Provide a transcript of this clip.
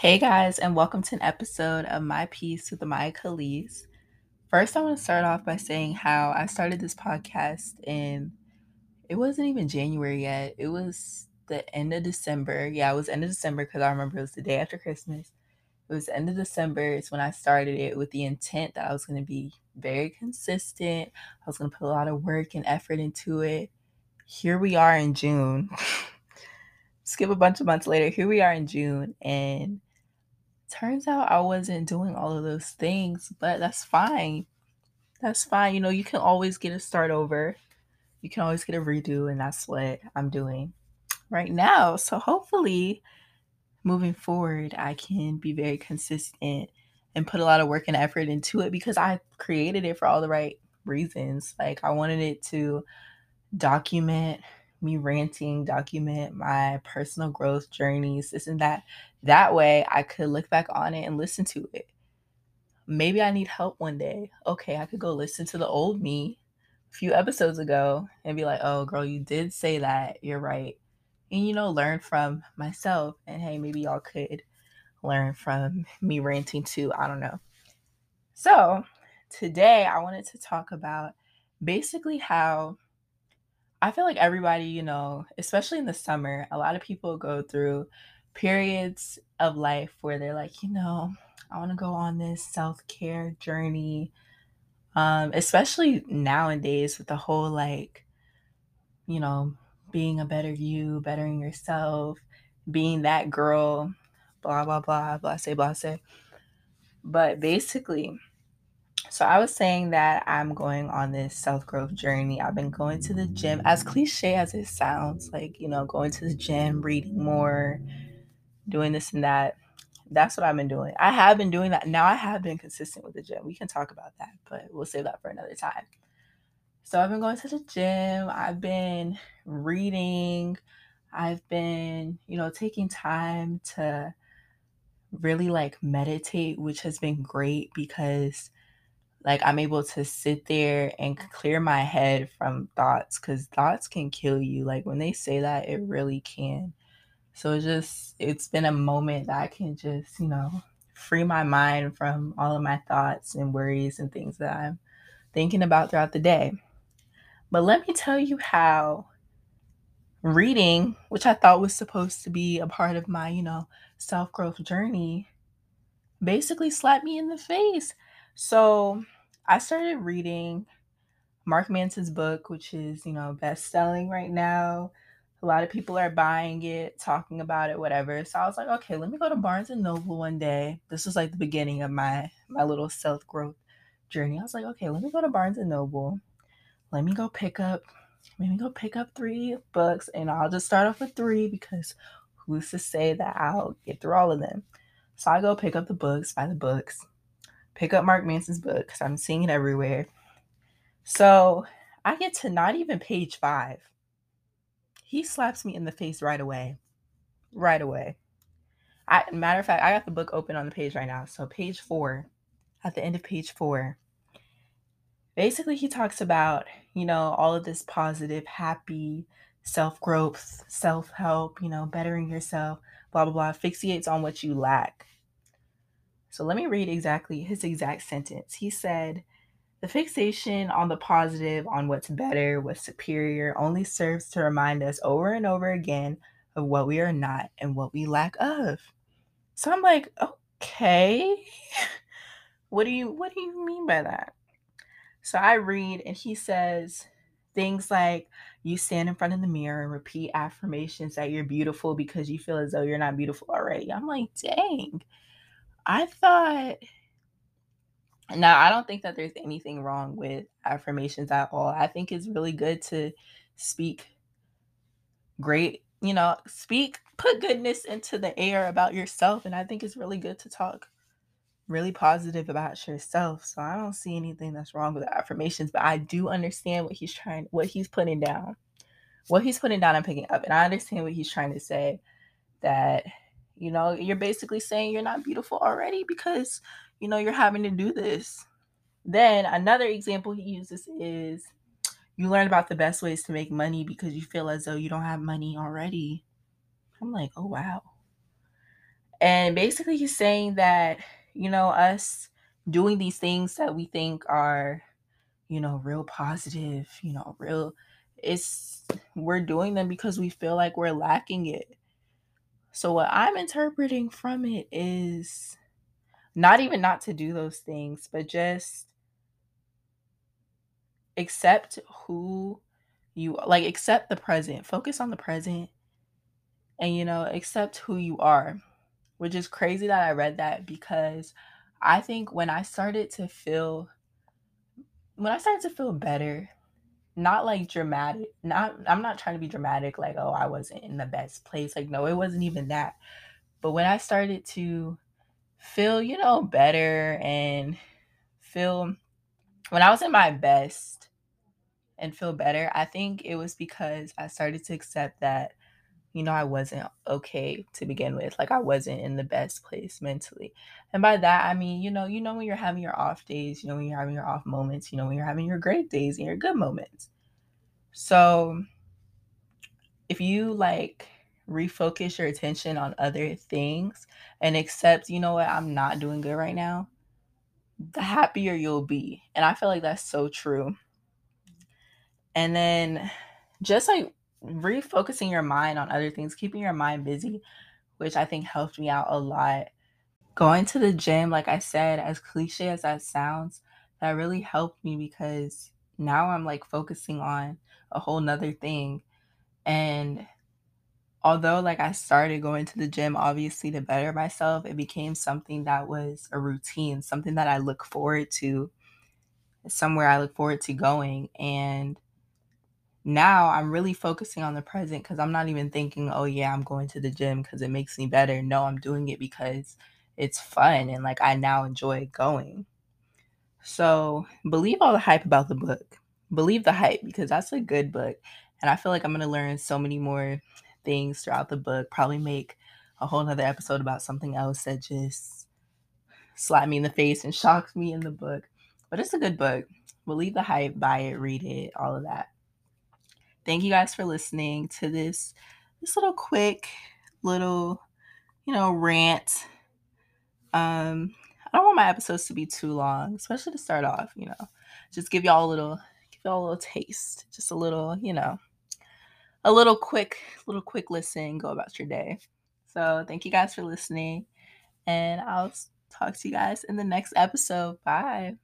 Hey guys, and welcome to an episode of My Piece with Amaiya Akelis. First, I want to start off by saying how I started this podcast in it wasn't even January yet. It was the end of December. Yeah, it was end of December because I remember it was the day after Christmas. It was end of December. It's when I started it with the intent that I was going to be very consistent. I was going to put a lot of work and effort into it. Here we are in June. Skip a bunch of months later. Here we are in June, and turns out I wasn't doing all of those things, but that's fine. That's fine. You know, you can always get a start over. You can always get a redo, and that's what I'm doing right now. So hopefully, moving forward, I can be very consistent and put a lot of work and effort into it because I created it for all the right reasons. Like, I wanted it to document me ranting, document my personal growth journeys, this and that. That way I could look back on it and listen to it. Maybe I need help one day. Okay, I could go listen to the old me a few episodes ago and be like, oh, girl, you did say that. You're right. And, you know, learn from myself. And hey, maybe y'all could learn from me ranting too. I don't know. So, today I wanted to talk about basically how I feel like everybody, you know, especially in the summer, a lot of people go through periods of life where they're like, you know, I want to go on this self care journey. Um, especially nowadays with the whole like, you know, being a better you, bettering yourself, being that girl, blah, blah, blah, blah, say, blah, say. But basically, so I was saying that I'm going on this self growth journey. I've been going to the gym, as cliche as it sounds, like, you know, going to the gym, reading more, doing this and that. That's what I've been doing. I have been doing that. Now I have been consistent with the gym. We can talk about that, but we'll save that for another time. So I've been going to the gym. I've been reading. I've been, you know, taking time to really like meditate, which has been great because like I'm able to sit there and clear my head from thoughts because thoughts can kill you. Like when they say that, it really can. So it's just, it's been a moment that I can just, you know, free my mind from all of my thoughts and worries and things that I'm thinking about throughout the day. But let me tell you how reading, which I thought was supposed to be a part of my, you know, self growth journey, basically slapped me in the face. So I started reading Mark Manson's book, which is, you know, best selling right now. A lot of people are buying it, talking about it, whatever. So I was like, okay, let me go to Barnes and Noble one day. This was like the beginning of my my little self growth journey. I was like, okay, let me go to Barnes and Noble. Let me go pick up, let me go pick up three books, and I'll just start off with three because who's to say that I'll get through all of them? So I go pick up the books, buy the books, pick up Mark Manson's book because I'm seeing it everywhere. So I get to not even page five. He slaps me in the face right away. Right away. I matter of fact, I got the book open on the page right now. So page four, at the end of page four, basically he talks about, you know, all of this positive, happy self-growth, self-help, you know, bettering yourself, blah blah blah, fixates on what you lack. So let me read exactly his exact sentence. He said, The fixation on the positive, on what's better, what's superior, only serves to remind us over and over again of what we are not and what we lack of. So I'm like, okay. what do you what do you mean by that? So I read and he says things like you stand in front of the mirror and repeat affirmations that you're beautiful because you feel as though you're not beautiful already. I'm like, dang I thought now I don't think that there's anything wrong with affirmations at all. I think it's really good to speak great, you know, speak, put goodness into the air about yourself. And I think it's really good to talk really positive about yourself. So I don't see anything that's wrong with affirmations, but I do understand what he's trying, what he's putting down. What he's putting down and picking up. And I understand what he's trying to say that you know, you're basically saying you're not beautiful already because, you know, you're having to do this. Then another example he uses is you learn about the best ways to make money because you feel as though you don't have money already. I'm like, oh, wow. And basically, he's saying that, you know, us doing these things that we think are, you know, real positive, you know, real, it's, we're doing them because we feel like we're lacking it. So, what I'm interpreting from it is not even not to do those things, but just accept who you like, accept the present, focus on the present, and, you know, accept who you are which is crazy that I read that because I think when I started to feel when I started to feel better, not like dramatic, not I'm not trying to be dramatic like oh I wasn't in the best place. Like no, it wasn't even that. But when I started to feel, you know, better and feel when I was in my best and feel better, I think it was because I started to accept that you know, I wasn't okay to begin with. Like I wasn't in the best place mentally. And by that I mean, you know, you know when you're having your off days, you know when you're having your off moments, you know when you're having your great days and your good moments. So if you like refocus your attention on other things and accept, you know what, I'm not doing good right now, the happier you'll be. And I feel like that's so true. And then just like refocusing your mind on other things, keeping your mind busy, which I think helped me out a lot. Going to the gym, like I said, as cliche as that sounds, that really helped me because now I'm like focusing on a whole nother thing. And although like I started going to the gym obviously to better myself, it became something that was a routine, something that I look forward to, somewhere I look forward to going. And now I'm really focusing on the present because I'm not even thinking, oh yeah, I'm going to the gym because it makes me better. No, I'm doing it because it's fun and like I now enjoy going. So believe all the hype about the book. Believe the hype because that's a good book. And I feel like I'm going to learn so many more things throughout the book. Probably make a whole nother episode about something else that just slapped me in the face and shocked me in the book. But it's a good book. Believe the hype, buy it, read it, all of that thank you guys for listening to this this little quick little you know rant. Um i don't want my episodes to be too long especially to start off you know. Just give y'all a little give y'all a little taste just a little you know a little quick little quick listen go about your day. So thank you guys for listening and i'll talk to you guys in the next episode. Bye